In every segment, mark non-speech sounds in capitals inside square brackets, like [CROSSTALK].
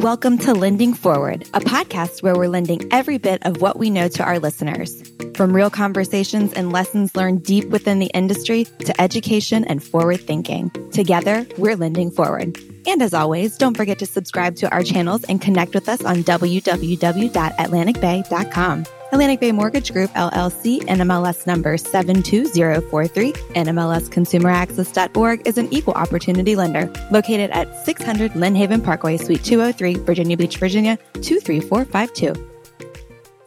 Welcome to Lending Forward, a podcast where we're lending every bit of what we know to our listeners. From real conversations and lessons learned deep within the industry to education and forward thinking. Together, we're lending forward. And as always, don't forget to subscribe to our channels and connect with us on www.atlanticbay.com. Atlantic Bay Mortgage Group, LLC, NMLS number 72043, NMLSconsumeraccess.org is an equal opportunity lender located at 600 Lynnhaven Parkway, Suite 203, Virginia Beach, Virginia 23452.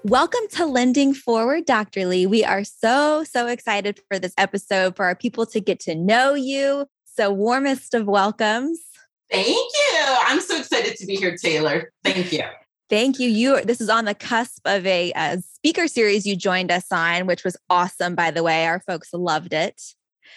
Welcome to Lending Forward, Dr. Lee. We are so, so excited for this episode for our people to get to know you. So, warmest of welcomes. Thank you. I'm so excited to be here, Taylor. Thank you. Thank you. You this is on the cusp of a, a, speaker series you joined us on, which was awesome. By the way, our folks loved it.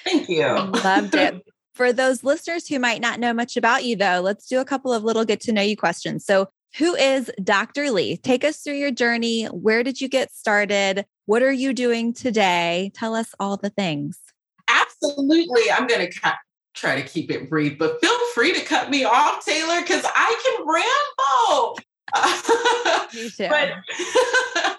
Thank you. Loved it. For those listeners who might not know much about you, though, let's do a couple of little get to know you questions. So, who is Dr. Lee? Take us through your journey. Where did you get started? What are you doing today? Tell us all the things. Absolutely. I'm going to try to keep it brief, but feel free to cut me off, Taylor, because I can ramble. [LAUGHS] but [LAUGHS]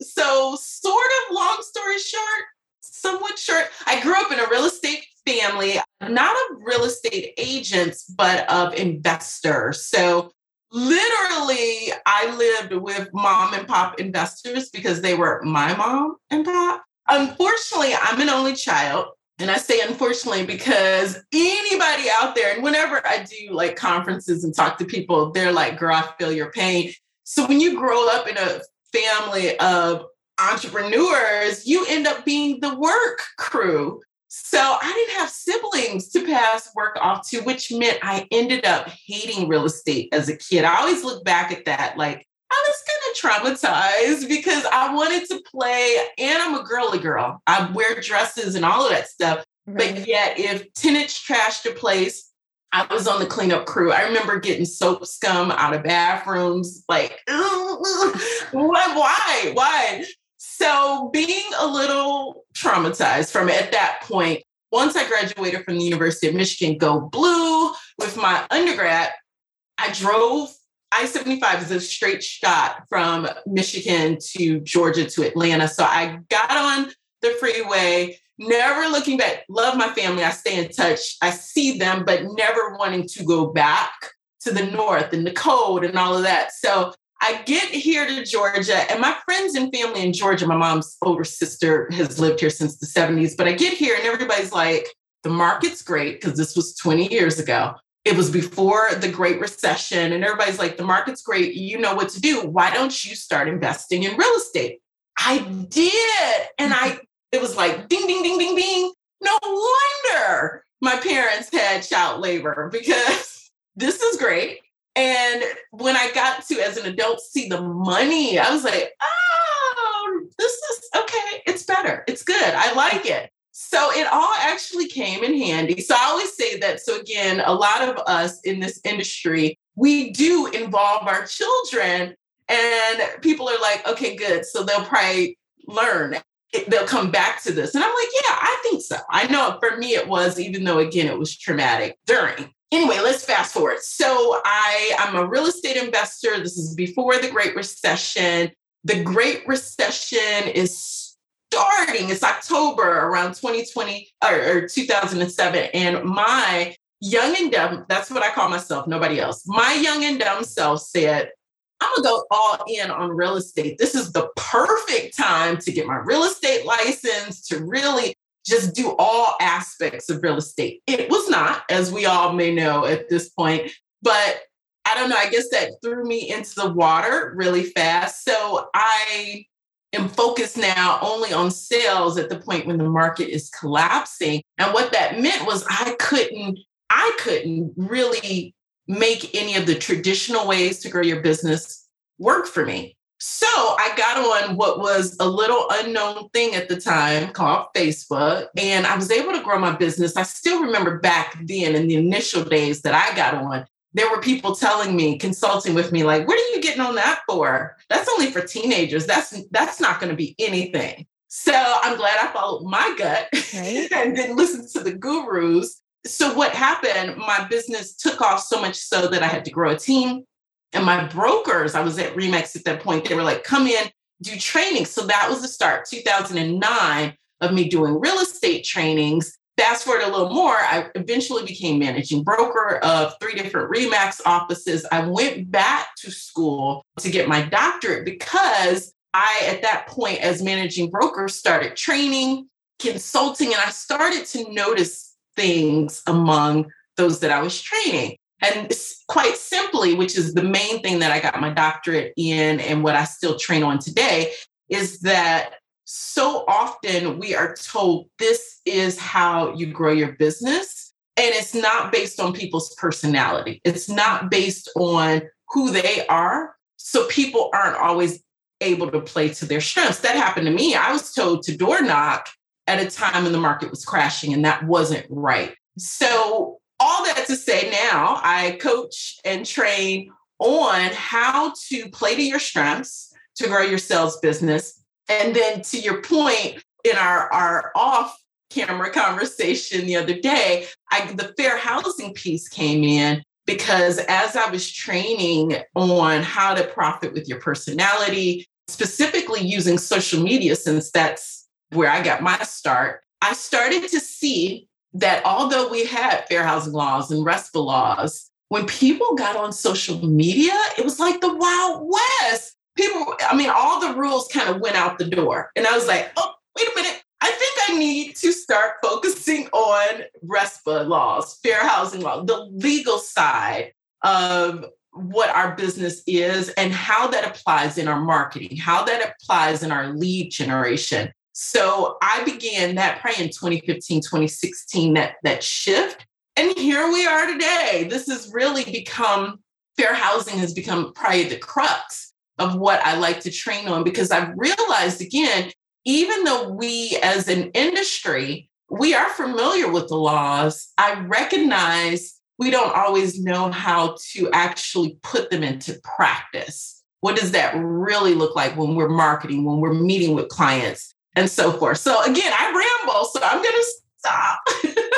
so sort of long story short, somewhat short, I grew up in a real estate family, not of real estate agents, but of investors. So literally I lived with mom and pop investors because they were my mom and pop. Unfortunately, I'm an only child. And I say unfortunately because anybody out there, and whenever I do like conferences and talk to people, they're like, girl, I feel your pain. So when you grow up in a family of entrepreneurs, you end up being the work crew. So I didn't have siblings to pass work off to, which meant I ended up hating real estate as a kid. I always look back at that like, I was kind of traumatized because I wanted to play, and I'm a girly girl. I wear dresses and all of that stuff. Right. But yet, if tenants trashed a place, I was on the cleanup crew. I remember getting soap scum out of bathrooms, like, [LAUGHS] why, why, why? So, being a little traumatized from it at that point, once I graduated from the University of Michigan, go blue with my undergrad, I drove I 75 is a straight shot from Michigan to Georgia to Atlanta. So I got on the freeway, never looking back. Love my family. I stay in touch. I see them, but never wanting to go back to the north and the cold and all of that. So I get here to Georgia, and my friends and family in Georgia, my mom's older sister has lived here since the 70s, but I get here and everybody's like, the market's great because this was 20 years ago it was before the Great Recession, and everybody's like, the market's great. You know what to do. Why don't you start investing in real estate? I did. And I, it was like ding, ding, ding, ding, ding. No wonder my parents had child labor because [LAUGHS] this is great. And when I got to, as an adult, see the money, I was like, oh, this is okay. It's better. It's good. I like it. So it all actually came in handy. So I always say that. So again, a lot of us in this industry, we do involve our children, and people are like, okay, good. So they'll probably learn. They'll come back to this. And I'm like, yeah, I think so. I know for me it was, even though again it was traumatic during. Anyway, let's fast forward. So I, I'm a real estate investor. This is before the Great Recession. The Great Recession is starting. It's October around 2020 or, or 2007. And my young and dumb, that's what I call myself, nobody else. My young and dumb self said, I'm gonna go all in on real estate. This is the perfect time to get my real estate license, to really just do all aspects of real estate. It was not, as we all may know at this point, but I don't know, I guess that threw me into the water really fast. So I am focused now only on sales at the point when the market is collapsing. And what that meant was I couldn't, I couldn't really make any of the traditional ways to grow your business work for me. So I got on what was a little unknown thing at the time called Facebook, and I was able to grow my business. I still remember back then in the initial days that I got on, there were people telling me, consulting with me, like, what are you getting on that for? That's only for teenagers. That's that's not going to be anything. So I'm glad I followed my gut right. [LAUGHS] and didn't listen to the gurus. So what happened? My business took off so much so that I had to grow a team. And my brokers, I was at Remax at that point, they were like, come in, do training. So that was the start, 2009, of me doing real estate trainings. Fast forward a little more, I eventually became managing broker of three different REMAX offices. I went back to school to get my doctorate because I, at that point, as managing broker, started training, consulting, and I started to notice things among those that I was training. And quite simply, which is the main thing that I got my doctorate in and what I still train on today, is that so often we are told this is how you grow your business. And it's not based on people's personality, it's not based on who they are. So people aren't always able to play to their strengths. That happened to me. I was told to door knock at a time when the market was crashing, and that wasn't right. So, all that to say, now I coach and train on how to play to your strengths to grow your sales business. And then, to your point, in our, our off camera conversation the other day, I, the fair housing piece came in because as I was training on how to profit with your personality, specifically using social media, since that's where I got my start, I started to see that although we had fair housing laws and RESPA laws, when people got on social media, it was like the Wild West. People, I mean, all the rules kind of went out the door. And I was like, oh, wait a minute. I think I need to start focusing on RESPA laws, fair housing law, the legal side of what our business is and how that applies in our marketing, how that applies in our lead generation. So I began that probably in 2015, 2016, that, that shift. And here we are today. This has really become, fair housing has become probably the crux of what I like to train on because I've realized again, even though we as an industry, we are familiar with the laws, I recognize we don't always know how to actually put them into practice. What does that really look like when we're marketing, when we're meeting with clients, and so forth? So, again, I ramble, so I'm going to stop.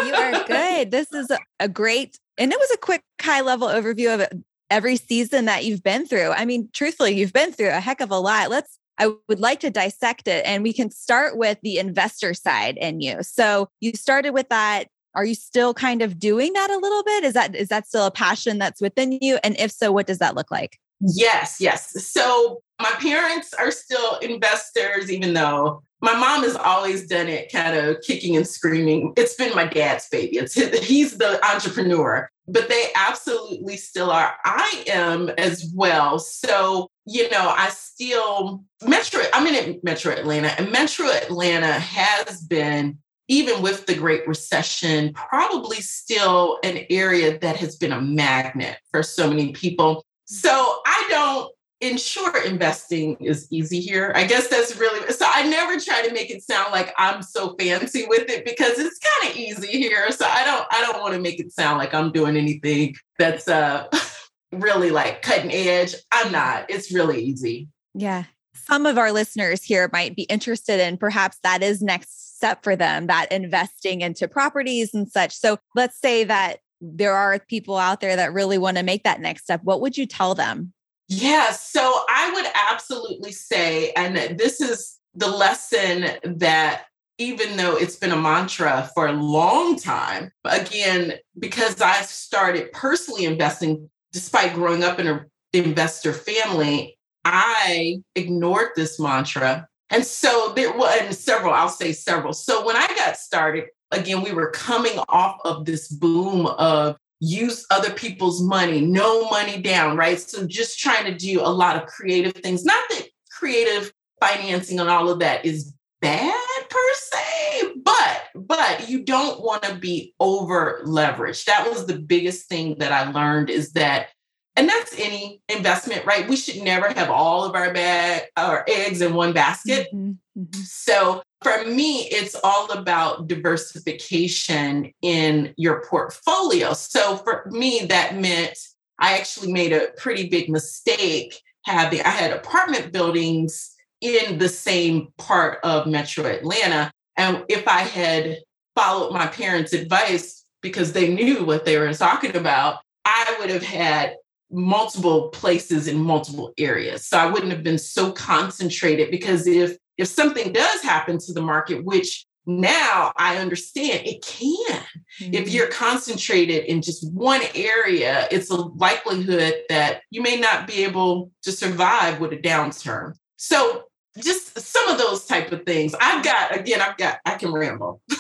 you are good. This is a great, and it was a quick, high level overview of every season that you've been through. I mean, truthfully, you've been through a heck of a lot. Let's I would like to dissect it and we can start with the investor side in you. So you started with that are you still kind of doing that a little bit? Is that is that still a passion that's within you? And if so, what does that look like? Yes, yes. So my parents are still investors, even though my mom has always done it kind of kicking and screaming. It's been my dad's baby. It's his, [LAUGHS] he's the entrepreneur, but they absolutely still are. I am as well. So, you know, I still Metro, I'm in Metro Atlanta, and Metro Atlanta has been even with the Great Recession, probably still an area that has been a magnet for so many people. Mm. So I don't, in short, investing is easy here. I guess that's really, so I never try to make it sound like I'm so fancy with it because it's kind of easy here. So I don't, I don't want to make it sound like I'm doing anything that's uh [LAUGHS] really like cutting edge. I'm not. It's really easy. Yeah. Some of our listeners here might be interested in perhaps that is next step for them, that investing into properties and such. So let's say that there are people out there that really want to make that next step. What would you tell them? Yeah, so I would absolutely say, and this is the lesson that even though it's been a mantra for a long time, again, because I started personally investing despite growing up in an investor family, I ignored this mantra and so there were several, I'll say several. So when I got started, again, we were coming off of this boom of use other people's money, no money down, right? So just trying to do a lot of creative things. Not that creative financing and all of that is bad per se, but but you don't want to be over leveraged. That was the biggest thing that I learned is that and that's any investment, right? We should never have all of our bag our eggs in one basket. Mm-hmm. Mm-hmm. So for me, it's all about diversification in your portfolio. So for me, that meant I actually made a pretty big mistake having I had apartment buildings in the same part of Metro Atlanta. And if I had followed my parents' advice because they knew what they were talking about, I would have had multiple places in multiple areas. So I wouldn't have been so concentrated because if if something does happen to the market, which now I understand it can. Mm-hmm. If you're concentrated in just one area, it's a likelihood that you may not be able to survive with a downturn. So just some of those type of things. I've got again, I've got I can ramble. [LAUGHS]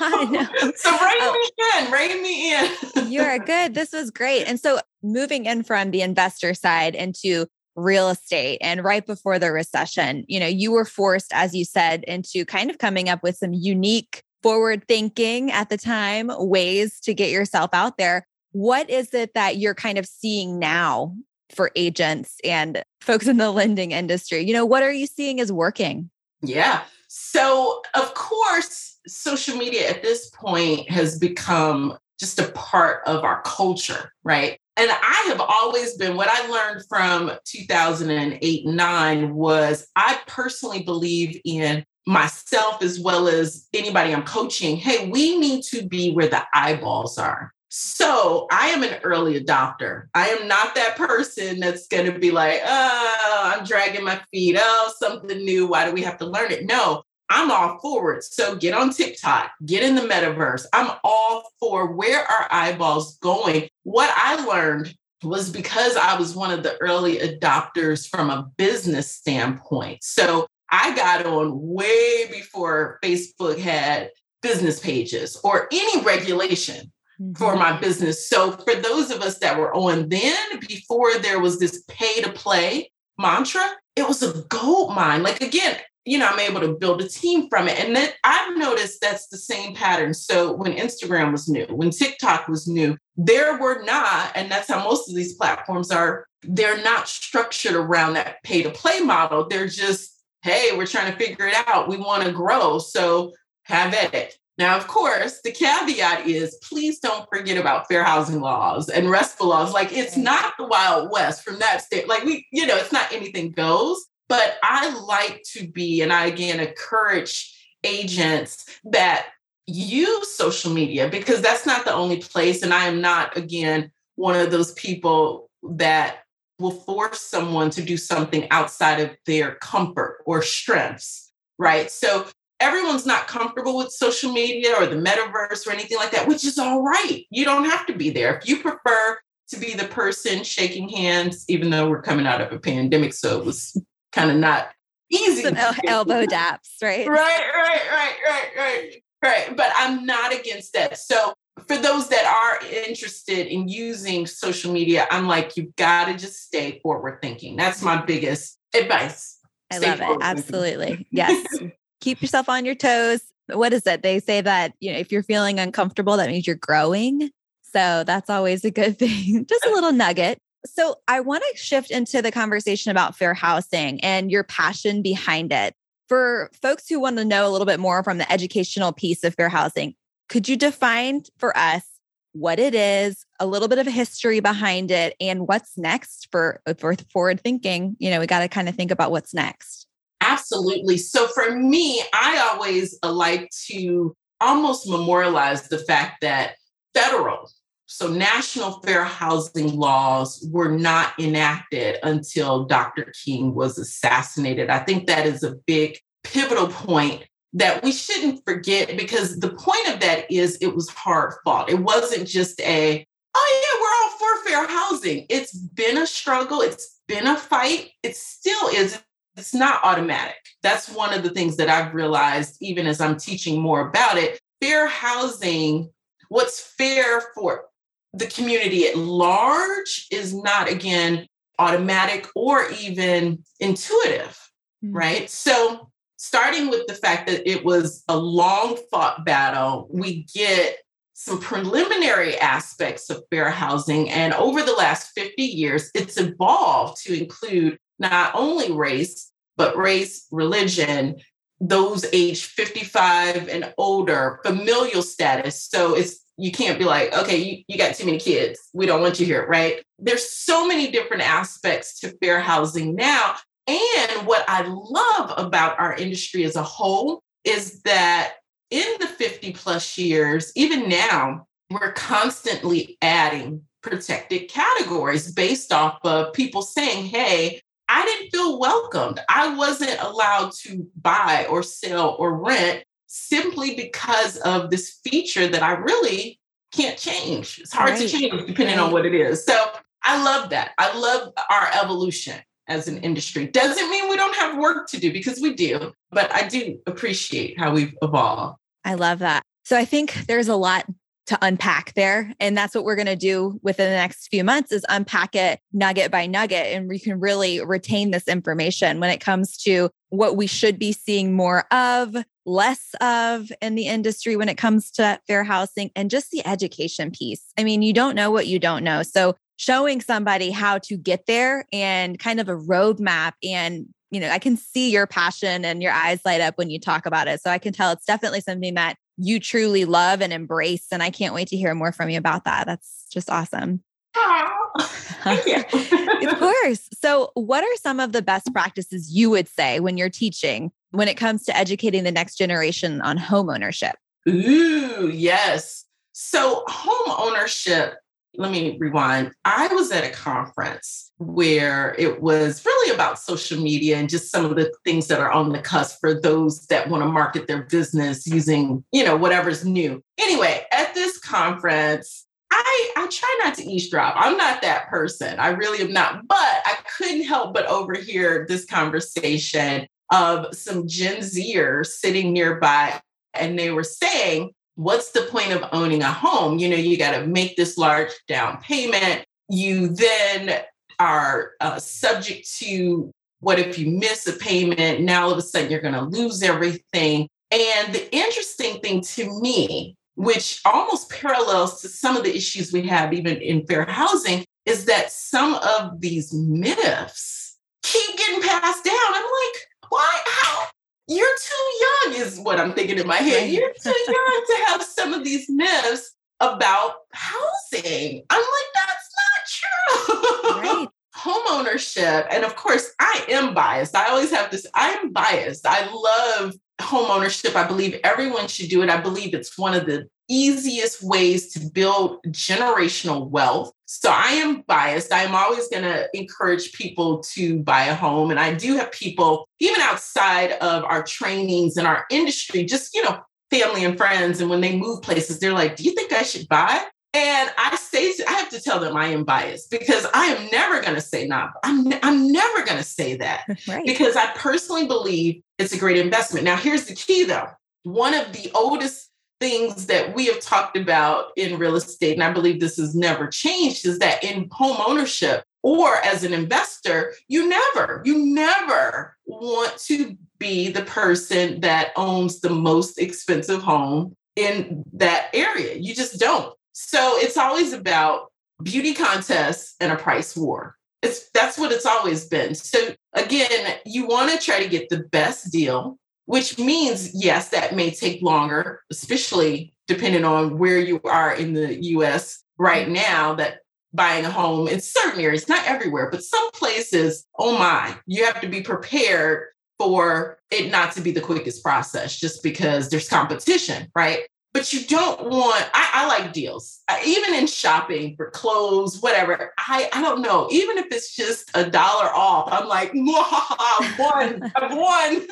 I [LAUGHS] know. so rein oh. me in, rein me in. You're good. This was great. And so moving in from the investor side into real estate and right before the recession, you know, you were forced, as you said, into kind of coming up with some unique forward thinking at the time ways to get yourself out there. What is it that you're kind of seeing now for agents and folks in the lending industry? You know, what are you seeing is working? Yeah. So, of course, social media at this point has become just a part of our culture, right? And I have always been what I learned from 2008 9 was I personally believe in myself as well as anybody I'm coaching. Hey, we need to be where the eyeballs are. So I am an early adopter. I am not that person that's going to be like, oh, I'm dragging my feet. Oh, something new. Why do we have to learn it? No, I'm all for it. So get on TikTok, get in the metaverse. I'm all for where are eyeballs going. What I learned was because I was one of the early adopters from a business standpoint. So I got on way before Facebook had business pages or any regulation mm-hmm. for my business. So for those of us that were on then, before there was this pay to play mantra, it was a gold mine. Like again, you know, I'm able to build a team from it. And then I've noticed that's the same pattern. So when Instagram was new, when TikTok was new, there were not, and that's how most of these platforms are, they're not structured around that pay to play model. They're just, hey, we're trying to figure it out. We want to grow. So have at it. Now, of course, the caveat is please don't forget about fair housing laws and RESPA laws. Like it's not the Wild West from that state. Like we, you know, it's not anything goes. But I like to be, and I again encourage agents that use social media because that's not the only place. And I am not, again, one of those people that will force someone to do something outside of their comfort or strengths, right? So everyone's not comfortable with social media or the metaverse or anything like that, which is all right. You don't have to be there. If you prefer to be the person shaking hands, even though we're coming out of a pandemic, so it was kind of not easy. Some el- elbow [LAUGHS] daps, right? Right, right, right, right, right, right. But I'm not against that. So for those that are interested in using social media, I'm like, you've got to just stay forward thinking. That's my biggest advice. I stay love it. Absolutely. [LAUGHS] yes. Keep yourself on your toes. What is it? They say that, you know, if you're feeling uncomfortable, that means you're growing. So that's always a good [LAUGHS] thing. Just a little nugget. So I want to shift into the conversation about fair housing and your passion behind it. For folks who want to know a little bit more from the educational piece of fair housing, could you define for us what it is, a little bit of history behind it, and what's next for, uh, for forward thinking? You know, we got to kind of think about what's next. Absolutely. So for me, I always uh, like to almost memorialize the fact that federal so, national fair housing laws were not enacted until Dr. King was assassinated. I think that is a big pivotal point that we shouldn't forget because the point of that is it was hard fought. It wasn't just a, oh, yeah, we're all for fair housing. It's been a struggle, it's been a fight, it still is. It's not automatic. That's one of the things that I've realized, even as I'm teaching more about it. Fair housing, what's fair for the community at large is not, again, automatic or even intuitive, mm-hmm. right? So, starting with the fact that it was a long fought battle, we get some preliminary aspects of fair housing. And over the last 50 years, it's evolved to include not only race, but race, religion, those age 55 and older, familial status. So it's you can't be like, okay, you, you got too many kids. We don't want you here, right? There's so many different aspects to fair housing now. And what I love about our industry as a whole is that in the 50 plus years, even now, we're constantly adding protected categories based off of people saying, hey, I didn't feel welcomed. I wasn't allowed to buy or sell or rent simply because of this feature that I really can't change. It's hard right. to change depending right. on what it is. So I love that. I love our evolution as an industry. Doesn't mean we don't have work to do because we do, but I do appreciate how we've evolved. I love that. So I think there's a lot to unpack there. And that's what we're going to do within the next few months is unpack it nugget by nugget. And we can really retain this information when it comes to what we should be seeing more of, less of in the industry when it comes to fair housing and just the education piece. I mean, you don't know what you don't know. So showing somebody how to get there and kind of a roadmap and you know, I can see your passion and your eyes light up when you talk about it. So I can tell it's definitely something that you truly love and embrace. And I can't wait to hear more from you about that. That's just awesome. [LAUGHS] of course. So, what are some of the best practices you would say when you're teaching when it comes to educating the next generation on home ownership? Ooh, yes. So, home ownership let me rewind. I was at a conference where it was really about social media and just some of the things that are on the cusp for those that want to market their business using, you know, whatever's new. Anyway, at this conference, I, I try not to eavesdrop. I'm not that person. I really am not. But I couldn't help but overhear this conversation of some Gen Zers sitting nearby. And they were saying, what's the point of owning a home? You know, you got to make this large down payment. You then are uh, subject to what if you miss a payment? Now all of a sudden you're going to lose everything. And the interesting thing to me, which almost parallels to some of the issues we have even in fair housing, is that some of these myths keep getting passed down. I'm like, why? How? You're too young, is what I'm thinking in my head. You're too young to have some of these myths about housing. I'm like, that's not true. Right. Home ownership, and of course, I am biased. I always have this, I am biased. I love home ownership. I believe everyone should do it. I believe it's one of the easiest ways to build generational wealth. So I am biased. I am always going to encourage people to buy a home. And I do have people, even outside of our trainings and our industry, just, you know, family and friends. And when they move places, they're like, Do you think I should buy? And I say, I have to tell them I am biased because I am never going to say not. I'm, I'm never going to say that [LAUGHS] right. because I personally believe it's a great investment. Now, here's the key though. One of the oldest things that we have talked about in real estate, and I believe this has never changed, is that in home ownership or as an investor, you never, you never want to be the person that owns the most expensive home in that area. You just don't. So it's always about beauty contests and a price war. It's that's what it's always been. So again, you want to try to get the best deal which means, yes, that may take longer, especially depending on where you are in the US right now, that buying a home in certain areas, not everywhere, but some places, oh my, you have to be prepared for it not to be the quickest process just because there's competition, right? But you don't want I, I like deals. I, even in shopping for clothes whatever I, I don't know. Even if it's just a dollar off i'm like i've won i've won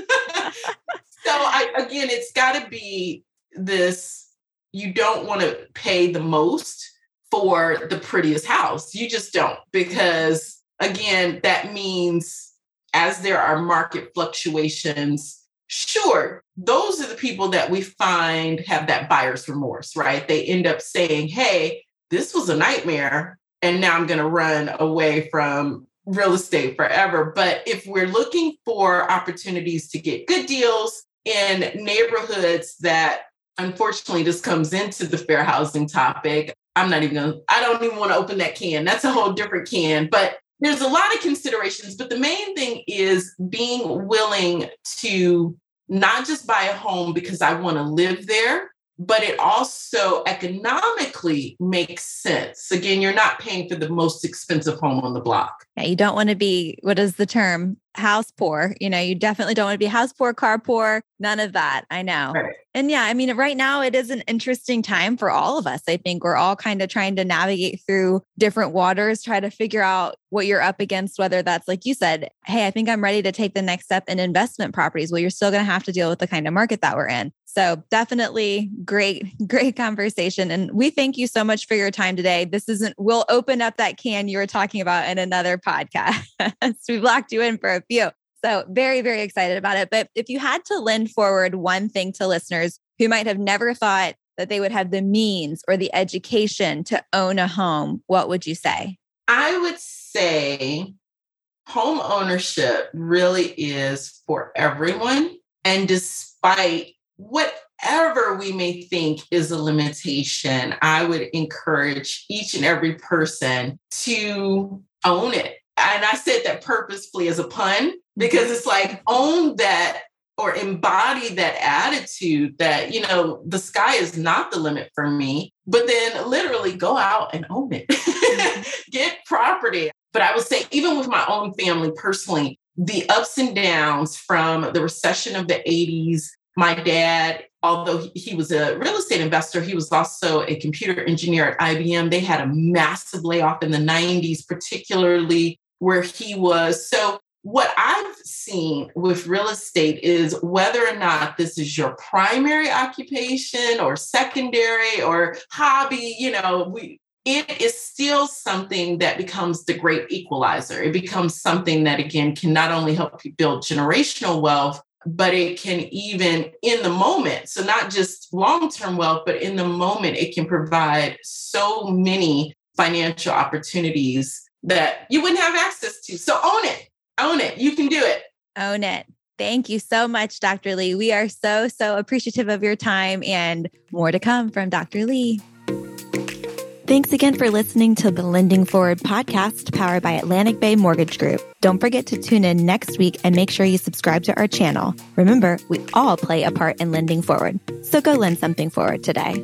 so I, again it's got to be this you don't want to pay the most for the prettiest house. You just don't because again that means as there are market fluctuations Sure, those are the people that we find have that buyer's remorse, right? They end up saying, hey, this was a nightmare. And now I'm going to run away from real estate forever. But if we're looking for opportunities to get good deals in neighborhoods that unfortunately this comes into the fair housing topic, I'm not even going to, I don't even want to open that can. That's a whole different can. But there's a lot of considerations, but the main thing is being willing to not just buy a home because I want to live there, but it also economically makes sense. Again, you're not paying for the most expensive home on the block. Yeah, you don't want to be, what is the term? House poor. You know, you definitely don't want to be house poor, car poor, none of that. I know. Right. And yeah, I mean, right now it is an interesting time for all of us. I think we're all kind of trying to navigate through different waters, try to figure out what you're up against, whether that's like you said, hey, I think I'm ready to take the next step in investment properties. Well, you're still going to have to deal with the kind of market that we're in. So definitely great, [LAUGHS] great conversation. And we thank you so much for your time today. This isn't, we'll open up that can you were talking about in another podcast. [LAUGHS] We've locked you in for a few. So very, very excited about it. But if you had to lend forward one thing to listeners who might have never thought that they would have the means or the education to own a home, what would you say? I would say home ownership really is for everyone. And despite whatever we may think is a limitation, I would encourage each and every person to own it. And I said that purposefully as a pun because it's like own that or embody that attitude that, you know, the sky is not the limit for me, but then literally go out and own it, mm-hmm. [LAUGHS] get property. But I would say, even with my own family personally, the ups and downs from the recession of the 80s my dad, although he was a real estate investor, he was also a computer engineer at IBM. They had a massive layoff in the 90s, particularly where he was. So, what I've seen with real estate is whether or not this is your primary occupation or secondary or hobby, you know, we, it is still something that becomes the great equalizer. It becomes something that, again, can not only help you build generational wealth, but it can even in the moment so not just long-term wealth but in the moment it can provide so many financial opportunities that you wouldn't have access to so own it own it you can do it own it Thank you so much, Dr. Lee. We are so, so appreciative of your time and more to come from Dr. Lee. Thanks again for listening to the Lending Forward podcast powered by Atlantic Bay Mortgage Group. Don't forget to tune in next week and make sure you subscribe to our channel. Remember, we all play a part in lending forward. So go lend something forward today.